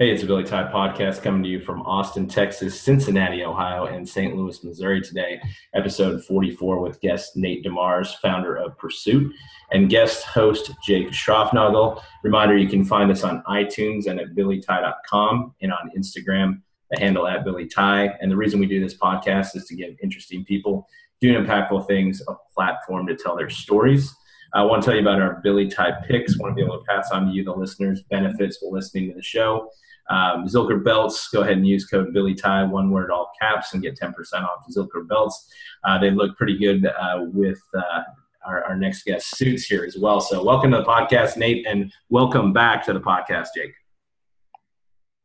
Hey, it's Billy Ty podcast coming to you from Austin, Texas, Cincinnati, Ohio, and St. Louis, Missouri today. Episode 44 with guest Nate DeMars, founder of Pursuit, and guest host Jake Schroffnagel. Reminder you can find us on iTunes and at billyty.com and on Instagram, the handle at Billy. And the reason we do this podcast is to give interesting people doing impactful things a platform to tell their stories. I want to tell you about our Billy Ty picks. I want to be able to pass on to you, the listeners, benefits for listening to the show. Um, Zilker belts, go ahead and use code Billy Ty, one word, all caps, and get 10% off Zilker belts. Uh, they look pretty good uh, with uh, our, our, next guest suits here as well. So, welcome to the podcast, Nate, and welcome back to the podcast, Jake.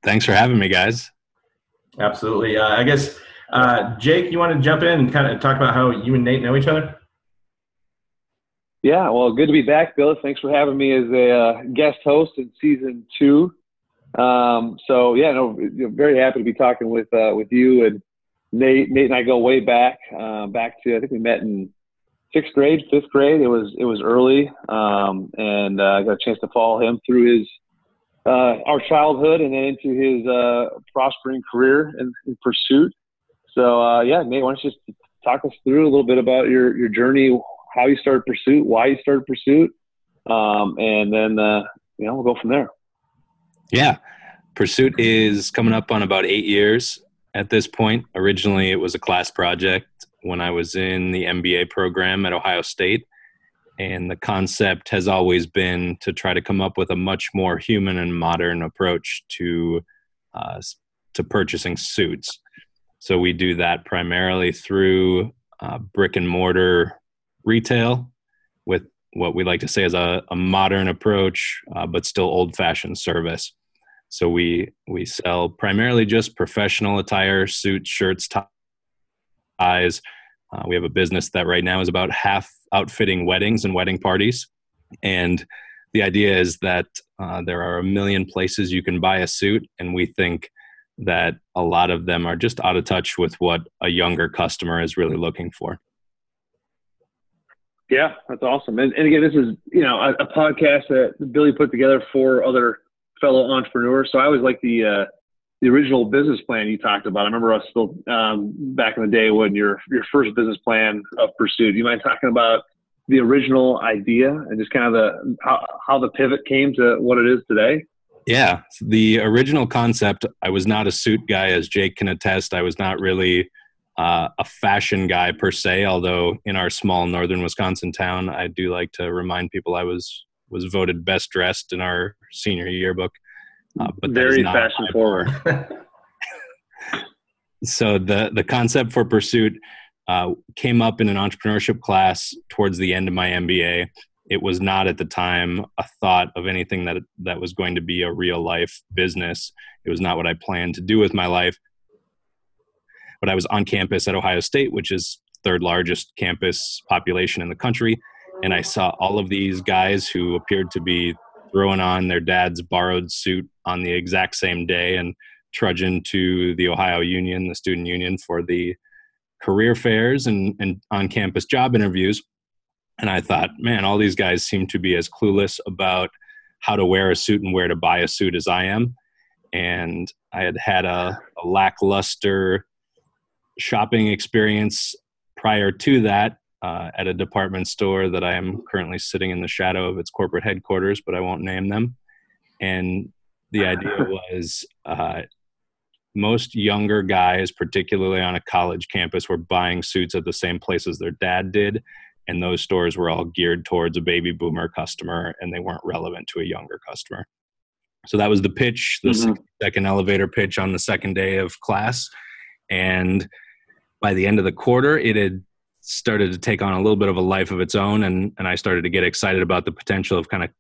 Thanks for having me, guys. Absolutely. Uh, I guess, uh, Jake, you want to jump in and kind of talk about how you and Nate know each other? Yeah, well, good to be back, Bill. Thanks for having me as a uh, guest host in season two. Um, so yeah, no, very happy to be talking with uh, with you and Nate. Nate and I go way back, uh, back to I think we met in sixth grade, fifth grade. It was it was early, um, and uh, I got a chance to follow him through his uh, our childhood and then into his uh, prospering career in, in pursuit. So yeah, Nate, why don't you just talk us through a little bit about your your journey, how you started pursuit, why you started pursuit, um, and then you know we'll go from there. Yeah. Pursuit is coming up on about eight years at this point. Originally, it was a class project when I was in the MBA program at Ohio State. And the concept has always been to try to come up with a much more human and modern approach to uh, to purchasing suits. So we do that primarily through uh, brick and mortar retail with what we like to say is a, a modern approach, uh, but still old fashioned service. So we we sell primarily just professional attire, suits, shirts, ties. Uh, we have a business that right now is about half outfitting weddings and wedding parties, and the idea is that uh, there are a million places you can buy a suit, and we think that a lot of them are just out of touch with what a younger customer is really looking for. Yeah, that's awesome. And, and again, this is you know a, a, podcast that Billy put together for other fellow entrepreneurs. So I always like the uh, the original business plan you talked about. I remember us still um, back in the day when your your first business plan of Pursuit. Do you mind talking about the original idea and just kind of the how, how the pivot came to what it is today? Yeah, the original concept. I was not a suit guy, as Jake can attest. I was not really uh, a fashion guy per se, although in our small northern Wisconsin town, I do like to remind people I was was voted best dressed in our senior yearbook. Uh, but very fashion forward. so the the concept for pursuit uh, came up in an entrepreneurship class towards the end of my MBA. It was not at the time a thought of anything that that was going to be a real life business. It was not what I planned to do with my life but I was on campus at Ohio State, which is third largest campus population in the country, and I saw all of these guys who appeared to be throwing on their dad's borrowed suit on the exact same day and trudging to the Ohio Union, the student union, for the career fairs and, and on campus job interviews. And I thought, man, all these guys seem to be as clueless about how to wear a suit and where to buy a suit as I am. And I had had a, a lackluster shopping experience prior to that uh, at a department store that I am currently sitting in the shadow of its corporate headquarters, but I won't name them. And the idea was uh, most younger guys, particularly on a college campus, were buying suits at the same places their dad did. And those stores were all geared towards a baby boomer customer and they weren't relevant to a younger customer. So that was the pitch, the mm-hmm. second elevator pitch on the second day of class. And by the end of the quarter, it had started to take on a little bit of a life of its own, and and I started to get excited about the potential of kind of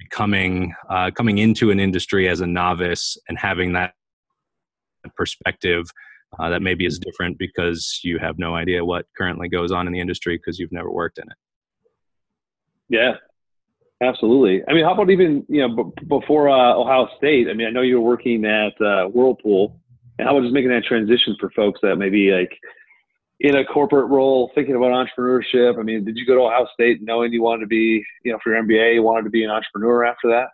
becoming uh, coming into an industry as a novice and having that perspective uh, that maybe is different because you have no idea what currently goes on in the industry because you've never worked in it. Yeah, absolutely. I mean, how about even you know b- before uh, Ohio State? I mean, I know you were working at uh, Whirlpool, and how about just making that transition for folks that maybe like in a corporate role, thinking about entrepreneurship? I mean, did you go to Ohio State knowing you wanted to be, you know, for your MBA, you wanted to be an entrepreneur after that?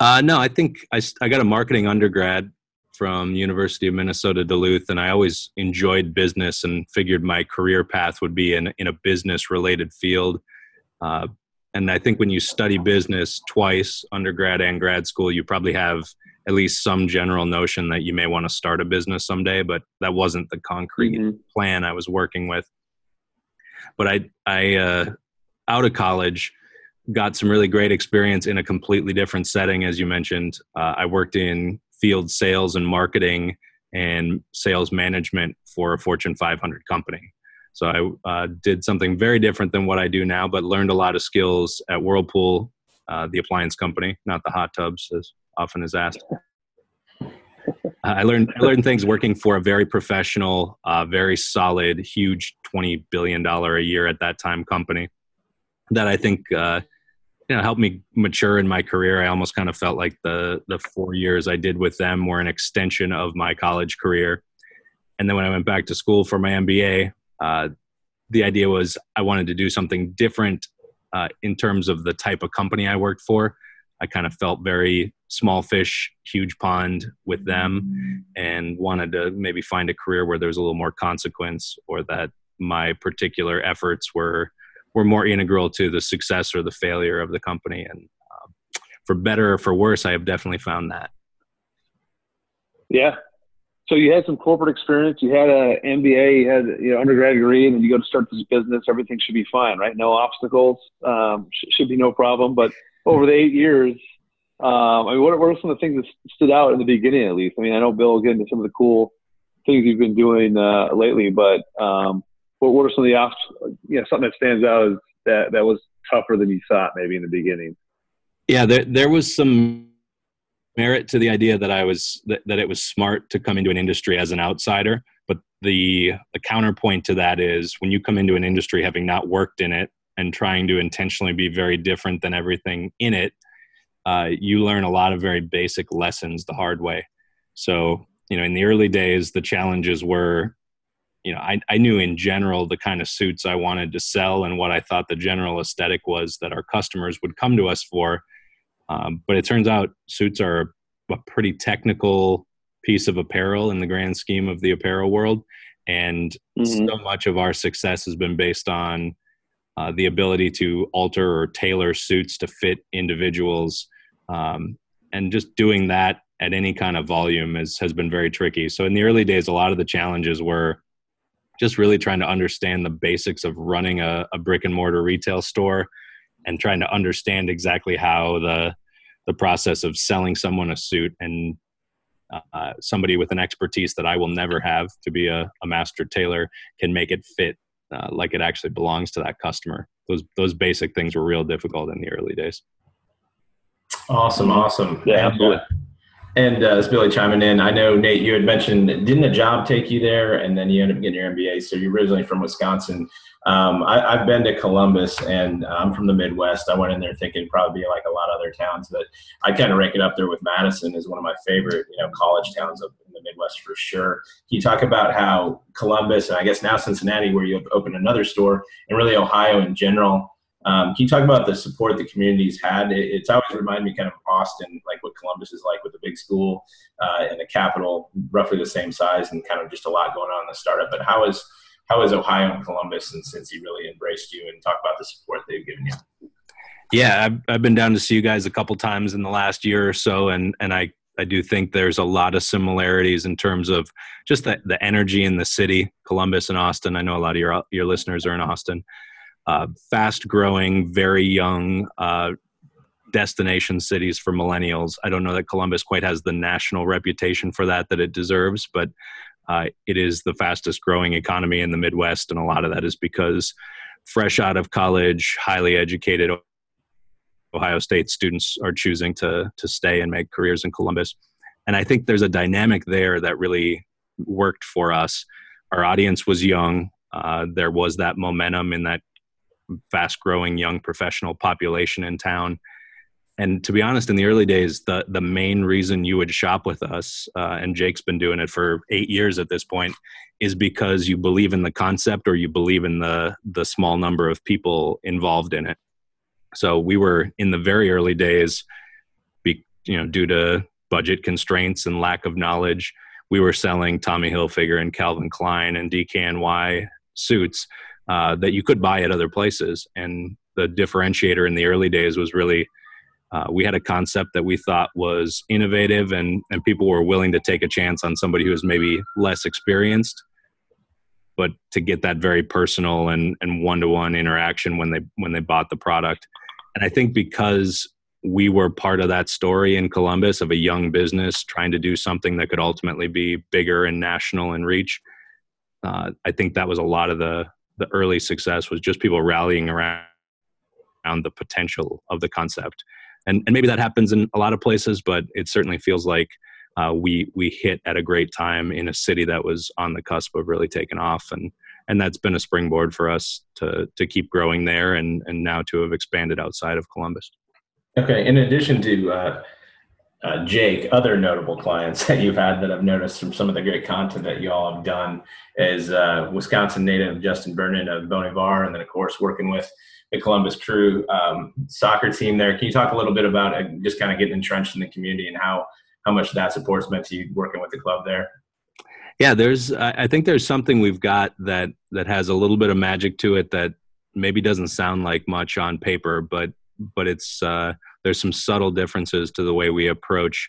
Uh, no, I think I, I got a marketing undergrad from University of Minnesota Duluth, and I always enjoyed business and figured my career path would be in in a business related field. Uh, and I think when you study business twice, undergrad and grad school, you probably have at least some general notion that you may want to start a business someday, but that wasn't the concrete mm-hmm. plan I was working with. But I, I, uh, out of college, got some really great experience in a completely different setting. As you mentioned, uh, I worked in field sales and marketing and sales management for a Fortune 500 company. So I uh, did something very different than what I do now, but learned a lot of skills at Whirlpool, uh, the appliance company, not the hot tubs as often is asked. I learned I learned things working for a very professional, uh, very solid, huge twenty billion dollar a year at that time company that I think uh, you know helped me mature in my career. I almost kind of felt like the the four years I did with them were an extension of my college career. And then when I went back to school for my MBA, uh, the idea was I wanted to do something different uh, in terms of the type of company I worked for. I kind of felt very small fish, huge pond with them, and wanted to maybe find a career where there was a little more consequence, or that my particular efforts were were more integral to the success or the failure of the company. And uh, for better or for worse, I have definitely found that. Yeah, so you had some corporate experience, you had an MBA, you had you know undergrad degree, and then you go to start this business. Everything should be fine, right? No obstacles, um, sh- should be no problem. But over the eight years, um, I mean, what, what are some of the things that stood out in the beginning, at least? I mean, I know Bill will get into some of the cool things you've been doing uh, lately, but um, what, what are some of the obstacles? You know, something that stands out is that that was tougher than you thought, maybe in the beginning. Yeah, there there was some merit to the idea that I was that, that it was smart to come into an industry as an outsider. But the the counterpoint to that is when you come into an industry having not worked in it and trying to intentionally be very different than everything in it, uh, you learn a lot of very basic lessons the hard way. So you know, in the early days, the challenges were, you know, I, I knew in general the kind of suits I wanted to sell and what I thought the general aesthetic was that our customers would come to us for um, but it turns out suits are a pretty technical piece of apparel in the grand scheme of the apparel world. And mm-hmm. so much of our success has been based on uh, the ability to alter or tailor suits to fit individuals. Um, and just doing that at any kind of volume is, has been very tricky. So in the early days, a lot of the challenges were just really trying to understand the basics of running a, a brick and mortar retail store and trying to understand exactly how the the process of selling someone a suit and uh, somebody with an expertise that I will never have to be a, a master tailor can make it fit uh, like it actually belongs to that customer. Those those basic things were real difficult in the early days. Awesome, awesome. Yeah, absolutely. And uh, Billy chiming in. I know Nate, you had mentioned didn't a job take you there, and then you ended up getting your MBA. So you're originally from Wisconsin. Um, I, have been to Columbus, and I'm from the Midwest. I went in there thinking probably like a lot of other towns, but I kind of rank it up there with Madison as one of my favorite, you know, college towns up in the Midwest for sure. Can you talk about how Columbus, and I guess now Cincinnati, where you opened another store, and really Ohio in general, um, can you talk about the support the community's had? It, it's always reminded me kind of Austin, like what Columbus is like with a big school uh, and the capital, roughly the same size, and kind of just a lot going on in the startup. But how is how is Ohio and Columbus and Cincy really embraced you and talk about the support they've given you? Yeah, I've, I've been down to see you guys a couple times in the last year or so, and and I I do think there's a lot of similarities in terms of just the, the energy in the city, Columbus and Austin. I know a lot of your your listeners are in Austin uh, fast growing, very young uh, destination cities for millennials. I don't know that Columbus quite has the national reputation for that that it deserves, but uh, it is the fastest growing economy in the Midwest, and a lot of that is because fresh out of college, highly educated Ohio State students are choosing to to stay and make careers in Columbus. And I think there's a dynamic there that really worked for us. Our audience was young. Uh, there was that momentum in that fast growing young professional population in town. And to be honest, in the early days, the the main reason you would shop with us, uh, and Jake's been doing it for eight years at this point, is because you believe in the concept or you believe in the the small number of people involved in it. So we were in the very early days, be, you know, due to budget constraints and lack of knowledge, we were selling Tommy Hilfiger and Calvin Klein and DKNY suits uh, that you could buy at other places. And the differentiator in the early days was really uh, we had a concept that we thought was innovative and, and people were willing to take a chance on somebody who was maybe less experienced but to get that very personal and, and one-to-one interaction when they when they bought the product and i think because we were part of that story in columbus of a young business trying to do something that could ultimately be bigger and national in reach uh, i think that was a lot of the the early success was just people rallying around around the potential of the concept. And and maybe that happens in a lot of places but it certainly feels like uh, we we hit at a great time in a city that was on the cusp of really taking off. And and that's been a springboard for us to to keep growing there and and now to have expanded outside of Columbus. Okay, in addition to uh, uh, Jake, other notable clients that you've had that I've noticed from some of the great content that you all have done is uh, Wisconsin native Justin Vernon of Bon Iver, and then of course working with the Columbus Crew um, soccer team there. Can you talk a little bit about uh, just kind of getting entrenched in the community and how how much that support's meant to you working with the club there. Yeah, there's. I think there's something we've got that that has a little bit of magic to it that maybe doesn't sound like much on paper, but but it's uh, there's some subtle differences to the way we approach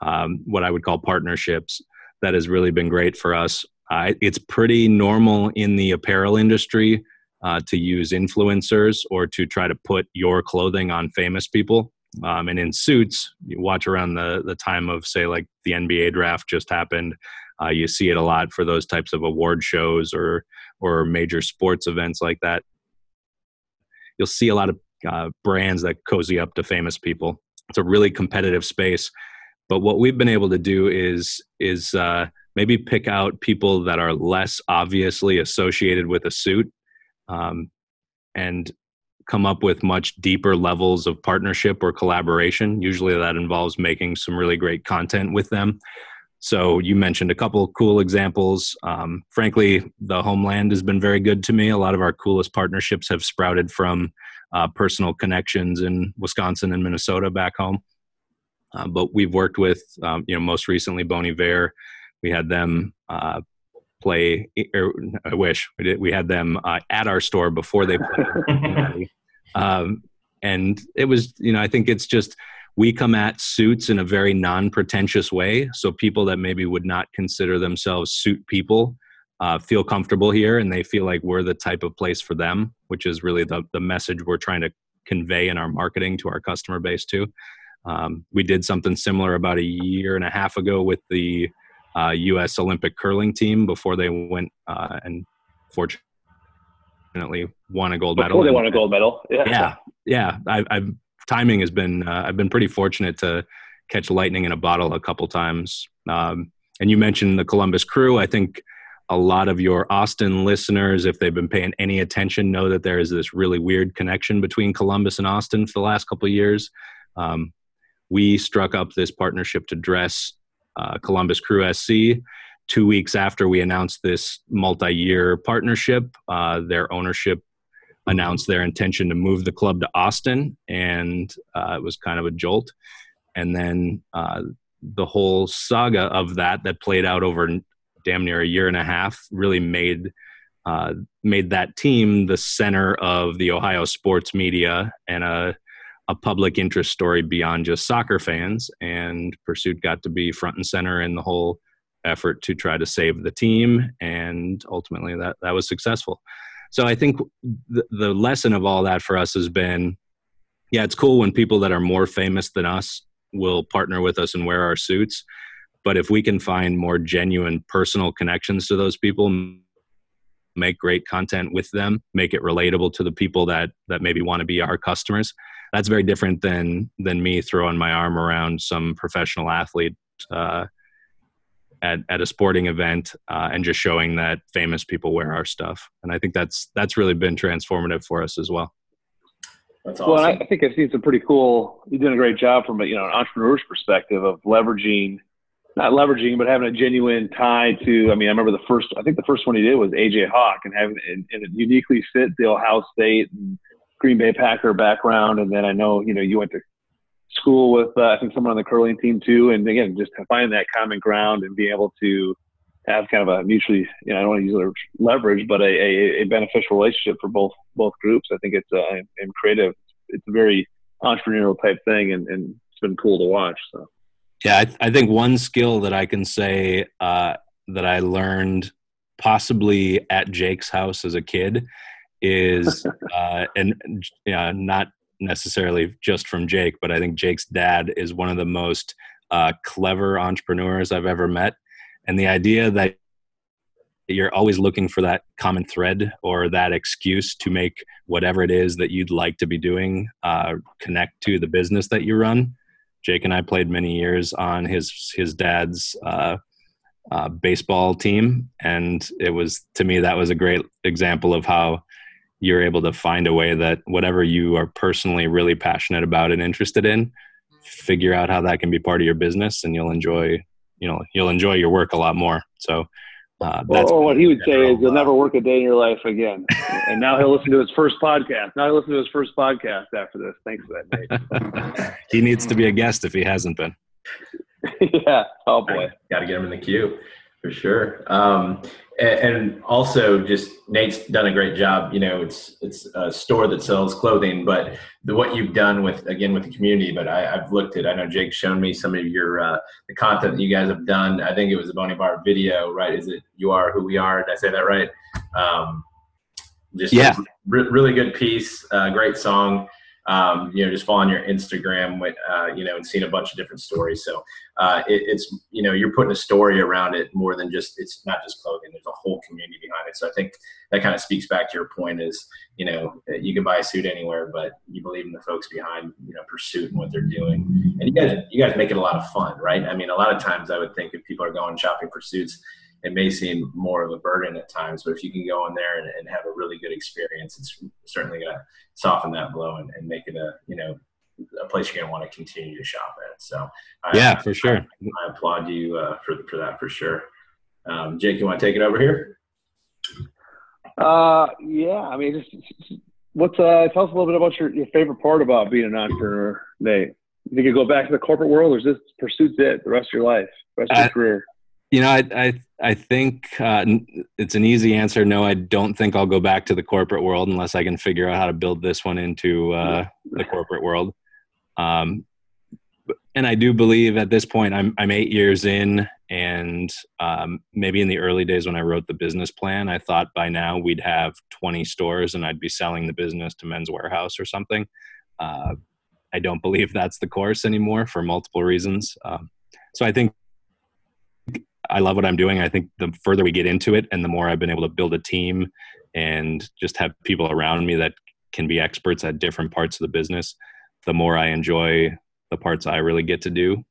um, what I would call partnerships. That has really been great for us. Uh, it's pretty normal in the apparel industry uh, to use influencers or to try to put your clothing on famous people. Um, and in suits, you watch around the the time of say like the NBA draft just happened. Uh, you see it a lot for those types of award shows or or major sports events like that. You'll see a lot of uh, brands that cozy up to famous people. It's a really competitive space. But what we've been able to do is is uh, maybe pick out people that are less obviously associated with a suit, um, and come up with much deeper levels of partnership or collaboration. Usually that involves making some really great content with them. So you mentioned a couple cool examples. Um, frankly, the homeland has been very good to me. A lot of our coolest partnerships have sprouted from uh, personal connections in Wisconsin and Minnesota back home. Uh, but we've worked with, um, you know, most recently Bon Iver. We had them uh, play. Er, I wish we did. We had them uh, at our store before they played. Um, and it was, you know, I think it's just we come at suits in a very non-pretentious way. So people that maybe would not consider themselves suit people uh, feel comfortable here, and they feel like we're the type of place for them, which is really the the message we're trying to convey in our marketing to our customer base too. Um, we did something similar about a year and a half ago with the uh, U.S. Olympic curling team before they went uh, and fortunately won a gold Before medal. Before they won a gold medal. Yeah. Yeah. Yeah. I, I've timing has been, uh, I've been pretty fortunate to catch lightning in a bottle a couple times. Um, and you mentioned the Columbus crew. I think a lot of your Austin listeners, if they've been paying any attention, know that there is this really weird connection between Columbus and Austin for the last couple years. Um, we struck up this partnership to dress uh, Columbus Crew SC two weeks after we announced this multi-year partnership, uh, their ownership announced their intention to move the club to Austin, and uh, it was kind of a jolt. And then uh, the whole saga of that that played out over damn near a year and a half really made uh, made that team the center of the Ohio sports media and a a public interest story beyond just soccer fans. And Pursuit got to be front and center in the whole effort to try to save the team, and ultimately that that was successful. So I think the, the lesson of all that for us has been, yeah, it's cool when people that are more famous than us will partner with us and wear our suits, but if we can find more genuine personal connections to those people make great content with them make it relatable to the people that that maybe want to be our customers that's very different than than me throwing my arm around some professional athlete uh, at, at a sporting event uh, and just showing that famous people wear our stuff. And I think that's that's really been transformative for us as well. That's awesome. Well, I think I've seen some pretty cool. You're doing a great job from a you know an entrepreneur's perspective of leveraging, not leveraging, but having a genuine tie to. I mean, I remember the first. I think the first one he did was AJ Hawk, and having and, and it uniquely fit the Ohio State and Green Bay Packer background. And then I know you know you went to school with uh, I think someone on the curling team too, and again, just finding that common ground and being able to have kind of a mutually, you know, I don't want to use leverage, but a, a, a beneficial relationship for both both groups. I think it's uh, and creative. It's a very entrepreneurial type thing, and, and it's been cool to watch. So, yeah, I, I think one skill that I can say uh, that I learned possibly at Jake's house as a kid is, uh, and yeah, not necessarily just from Jake, but I think Jake's dad is one of the most uh, clever entrepreneurs I've ever met. And the idea that you're always looking for that common thread or that excuse to make whatever it is that you'd like to be doing uh, connect to the business that you run. Jake and I played many years on his his dad's uh, uh, baseball team, and it was to me that was a great example of how you're able to find a way that whatever you are personally really passionate about and interested in, figure out how that can be part of your business, and you'll enjoy you know you'll enjoy your work a lot more. So. Uh, that's or what he would say is you'll never work a day in your life again. and now he'll listen to his first podcast. Now he'll listen to his first podcast after this. Thanks for that, Nate. he needs to be a guest if he hasn't been. yeah. Oh boy. Got to get him in the queue for sure. Um, and also just Nate's done a great job. You know, it's it's a store that sells clothing, but the, what you've done with again with the community. But I, have looked at. I know Jake's shown me some of your uh, the content that you guys have done. I think it was a Bon Iver video, right? Is it "You Are Who We Are"? Did I say that right? Um, just yeah, re- really good piece, uh, great song um, you know, just following your Instagram with, uh, you know, and seeing a bunch of different stories. So uh, it, it's, you know, you're putting a story around it more than just, it's not just clothing. There's a whole community behind it. So I think that kind of speaks back to your point is, you know, you can buy a suit anywhere, but you believe in the folks behind, you know, Pursuit and what they're doing. And you guys, you guys make it a lot of fun, right? I mean, a lot of times I would think if people are going shopping for suits, it may seem more of a burden at times, but if you can go in there and, and have a really good experience, it's certainly going to soften that blow and, and, make it a you know a place you're going to want to continue to shop at. So yeah, for sure, I, I applaud you uh, for for that for sure. Um, Jake, you want to take it over here? Uh, yeah. I mean, just, what's uh, tell us a little bit about your, your favorite part about being an entrepreneur, Nate. You think you go back to the corporate world, or is this pursuit it the rest of your life, rest of your career? You know, I I I think uh, it's an easy answer. No, I don't think I'll go back to the corporate world unless I can figure out how to build this one into uh, the corporate world. Um, and I do believe at this point I'm I'm eight years in, and um, maybe in the early days when I wrote the business plan, I thought by now we'd have 20 stores and I'd be selling the business to Men's Wearhouse or something. Uh, I don't believe that's the course anymore for multiple reasons. Um, so I think I love what I'm doing. I think the further we get into it and the more I've been able to build a team and just have people around me that can be experts at different parts of the business, the more I enjoy the parts I really get to do.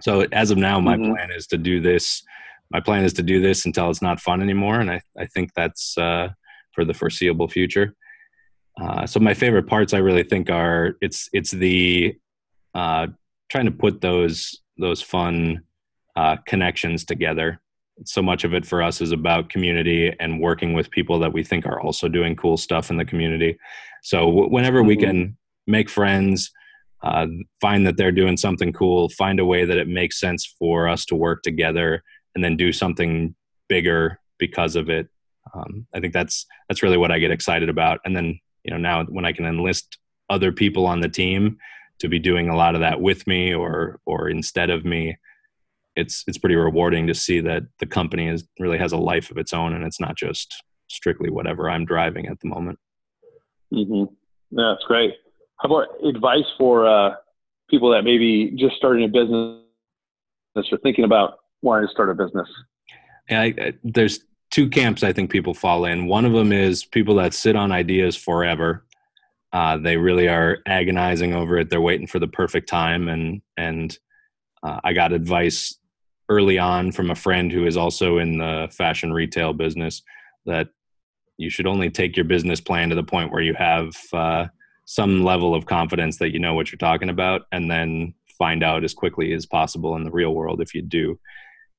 So as of now, my mm-hmm. plan is to do this. My plan is to do this until it's not fun anymore. And I, I think that's uh, for the foreseeable future. Uh, so my favorite parts I really think are it's it's the uh, trying to put those those fun uh, connections together. So much of it for us is about community and working with people that we think are also doing cool stuff in the community. So w- whenever mm-hmm. we can make friends, uh, find that they're doing something cool, find a way that it makes sense for us to work together, and then do something bigger because of it. Um, I think that's that's really what I get excited about. And then you know now when I can enlist other people on the team to be doing a lot of that with me or or instead of me, it's it's pretty rewarding to see that the company is really has a life of its own and it's not just strictly whatever I'm driving at the moment. Mm-hmm. Yeah, that's great. How about advice for uh, people that maybe just starting a business or thinking about wanting to start a business? Yeah, I, I, there's two camps I think people fall in. One of them is people that sit on ideas forever. Uh, they really are agonizing over it. They're waiting for the perfect time, and and uh, I got advice early on from a friend who is also in the fashion retail business that you should only take your business plan to the point where you have uh, some level of confidence that you know what you're talking about and then find out as quickly as possible in the real world if you do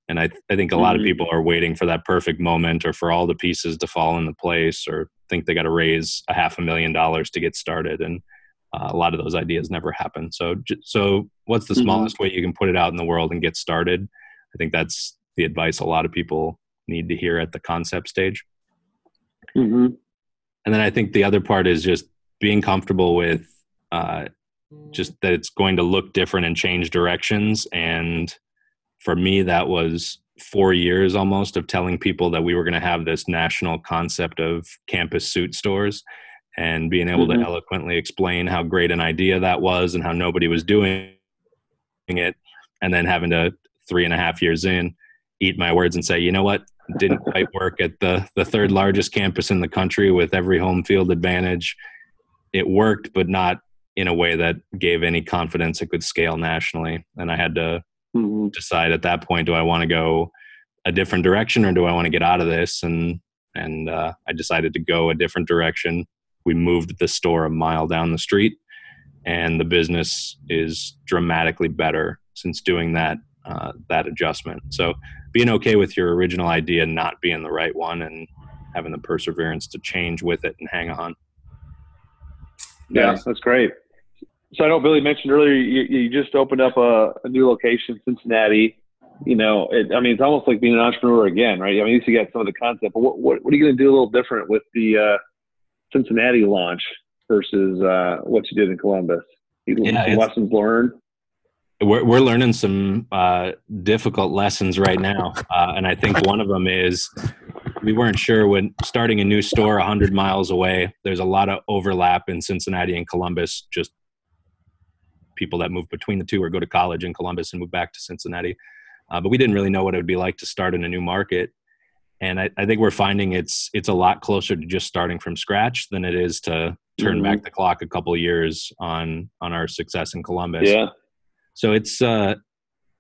and i, I think a lot mm-hmm. of people are waiting for that perfect moment or for all the pieces to fall into place or think they got to raise a half a million dollars to get started and uh, a lot of those ideas never happen. So, so what's the mm-hmm. smallest way you can put it out in the world and get started? I think that's the advice a lot of people need to hear at the concept stage. Mm-hmm. And then I think the other part is just being comfortable with uh, just that it's going to look different and change directions. And for me, that was four years almost of telling people that we were going to have this national concept of campus suit stores and being able mm-hmm. to eloquently explain how great an idea that was and how nobody was doing it and then having to three and a half years in eat my words and say you know what? Didn't quite work at the the third largest campus in the country with every home field advantage. It worked but not in a way that gave any confidence it could scale nationally. And i had to mm-hmm. decide at that point do i want to go a different direction or do i want to get out of this? And and uh, i decided to go a different direction. We moved the store a mile down the street and the business is dramatically better since doing that uh, that adjustment. So being okay with your original idea not being the right one and having the perseverance to change with it and hang on. Yeah that's great. So i know billy mentioned earlier you, you just opened up a, a, new location cincinnati. You know it, i mean it's almost like being an entrepreneur again right? I mean you see got some of the concept but what, what, what are you going to do a little different with the uh, Cincinnati launch versus uh, what you did in Columbus? Yeah, lessons learned. We're we're learning some uh, difficult lessons right now, uh, and I think one of them is we weren't sure when starting a new store 100 miles away. There's a lot of overlap in Cincinnati and Columbus. Just people that move between the two or go to college in Columbus and move back to Cincinnati. Uh, but we didn't really know what it would be like to start in a new market and I, I, think we're finding it's it's a lot closer to just starting from scratch than it is to turn mm-hmm. back the clock a couple years on on our success in Columbus. Yeah. So it's uh,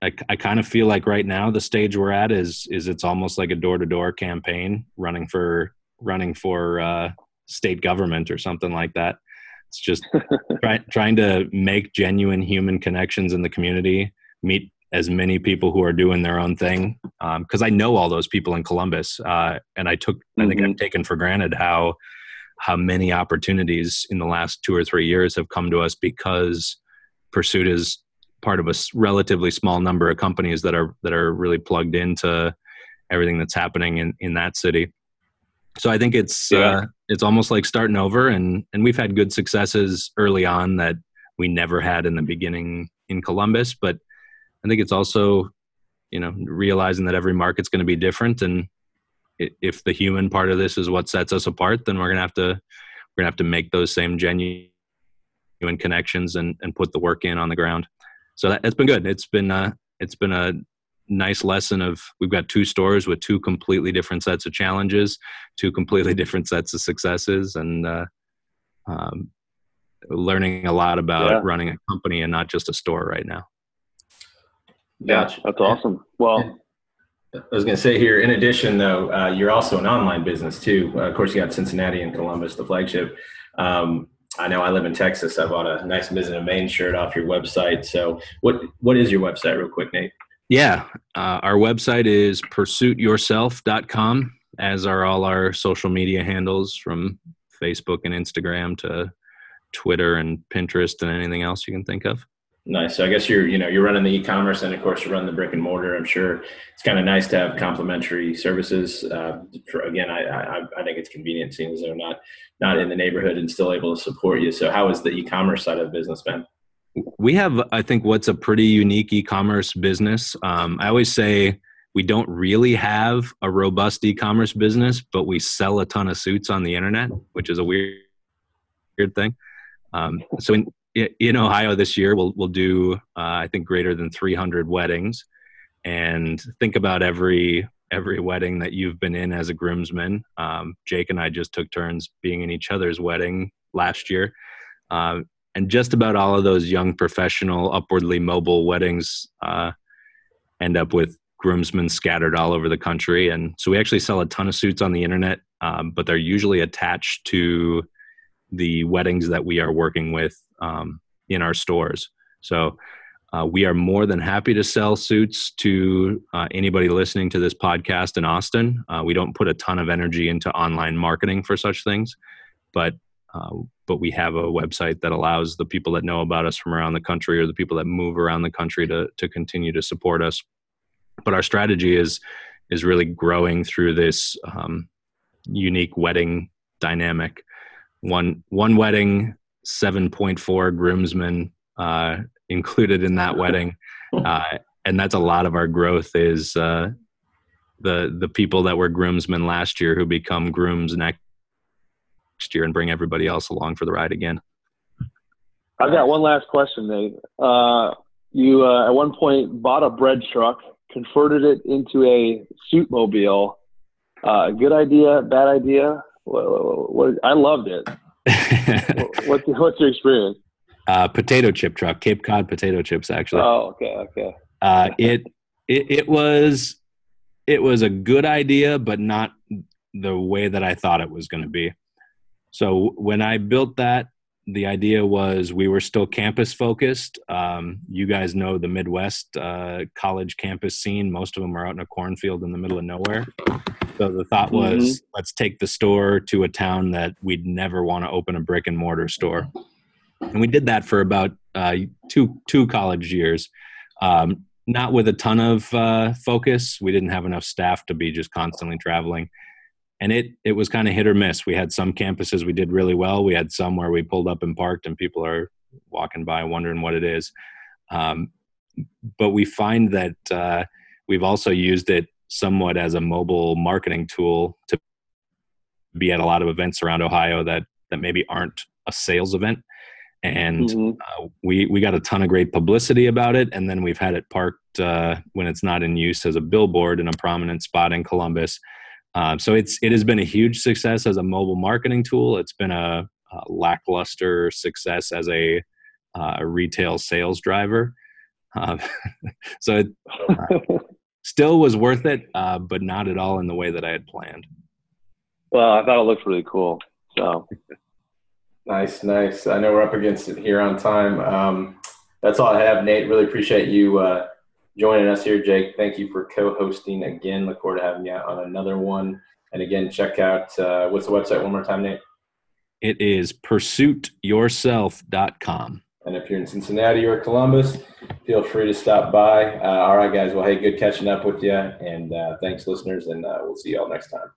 I, I kind of feel like right now the stage we're at is is it's almost like a door to door campaign running for running for uh, state government or something like that. It's just try, trying to make genuine human connections in the community, meet as many people who are doing their own thing because um, I know all those people in Columbus, uh, and I took mm-hmm. I think I've mm-hmm. taken for granted how how many opportunities in the last two or three years have come to us because Pursuit is part of a relatively small number of companies that are that are really plugged into everything that's happening in in that city. So I think it's yeah. uh, it's almost like starting over, and and we've had good successes early on that we never had in the beginning in Columbus, but I think it's also, you know, realizing that every market's going to be different, and if the human part of this is what sets us apart, then we're going to have to we're going to have to make those same genuine connections and and put the work in on the ground. So that, it's been good. It's been uh, it's been a nice lesson of we've got two stores with two completely different sets of challenges, two completely different sets of successes, and uh, um, learning a lot about yeah. running a company and not just a store right now. Gotcha. That's awesome. Well, I was going to say here, in addition, though, uh, you're also an online business too. Uh, of course, you got Cincinnati and Columbus, the flagship. Um, I know I live in Texas. I bought a nice Mizzen and Main shirt off your website. So, what what is your website, real quick, Nate? Yeah, uh, our website is pursuityourself.com, as are all our social media handles from Facebook and Instagram to Twitter and Pinterest and anything else you can think of. Nice. So I guess you're, you know, you're running the e-commerce and of course you run the brick and mortar. I'm sure it's kind of nice to have complementary services. Uh, for, again, I, I, I think it's convenient seeing as they're not, not in the neighborhood and still able to support you. So how has the e-commerce side of the business been? We have, I think what's a pretty unique e-commerce business. Um, I always say we don't really have a robust e-commerce business, but we sell a ton of suits on the internet, which is a weird, weird thing. Um, so in, in Ohio this year, we'll we'll do uh, I think greater than 300 weddings, and think about every every wedding that you've been in as a groomsman. Um, Jake and I just took turns being in each other's wedding last year, uh, and just about all of those young professional, upwardly mobile weddings uh, end up with groomsmen scattered all over the country. And so we actually sell a ton of suits on the internet, um, but they're usually attached to the weddings that we are working with um, in our stores. So uh, we are more than happy to sell suits to uh, anybody listening to this podcast in Austin. Uh, we don't put a ton of energy into online marketing for such things, but uh, but we have a website that allows the people that know about us from around the country or the people that move around the country to to continue to support us. But our strategy is is really growing through this um, unique wedding dynamic. One one wedding, seven point four groomsmen uh, included in that wedding, uh, and that's a lot of our growth. Is uh, the the people that were groomsmen last year who become grooms next year and bring everybody else along for the ride again. I've got one last question, Nate. Uh, you uh, at one point bought a bread truck, converted it into a suit mobile. Uh, good idea, bad idea? What, what, what, I loved it. What, what's your experience? Uh, potato chip truck, Cape Cod potato chips, actually. Oh, okay, okay. Uh, it, it it was it was a good idea, but not the way that I thought it was going to be. So when I built that, the idea was we were still campus focused. Um, you guys know the Midwest uh, college campus scene. Most of them are out in a cornfield in the middle of nowhere. So the thought was, mm-hmm. let's take the store to a town that we'd never want to open a brick and mortar store. And we did that for about uh, two two college years. Um, not with a ton of uh, focus. We didn't have enough staff to be just constantly traveling and it it was kind of hit or miss. We had some campuses we did really well. We had some where we pulled up and parked, and people are walking by wondering what it is. Um, but we find that uh, we've also used it somewhat as a mobile marketing tool to be at a lot of events around Ohio that that maybe aren't a sales event. And mm-hmm. uh, we we got a ton of great publicity about it, and then we've had it parked uh, when it's not in use as a billboard in a prominent spot in Columbus um, so it's it has been a huge success as a mobile marketing tool. It's been a, a lackluster success as a uh, retail sales driver. Uh, so it uh, still was worth it, uh, but not at all in the way that I had planned. Well, I thought it looked really cool. So nice, nice. I know we're up against it here on time. Um, that's all I have, Nate. Really appreciate you uh, joining us here, Jake. Thank you for co-hosting again. Look forward to having you on another one. And again, check out uh, what's the website one more time, Nate? It is pursuityourself.com. And if you're in Cincinnati or Columbus, feel free to stop by. Uh, all right, guys. Well, hey, good catching up with you. And uh, thanks, listeners. And uh, we'll see you all next time.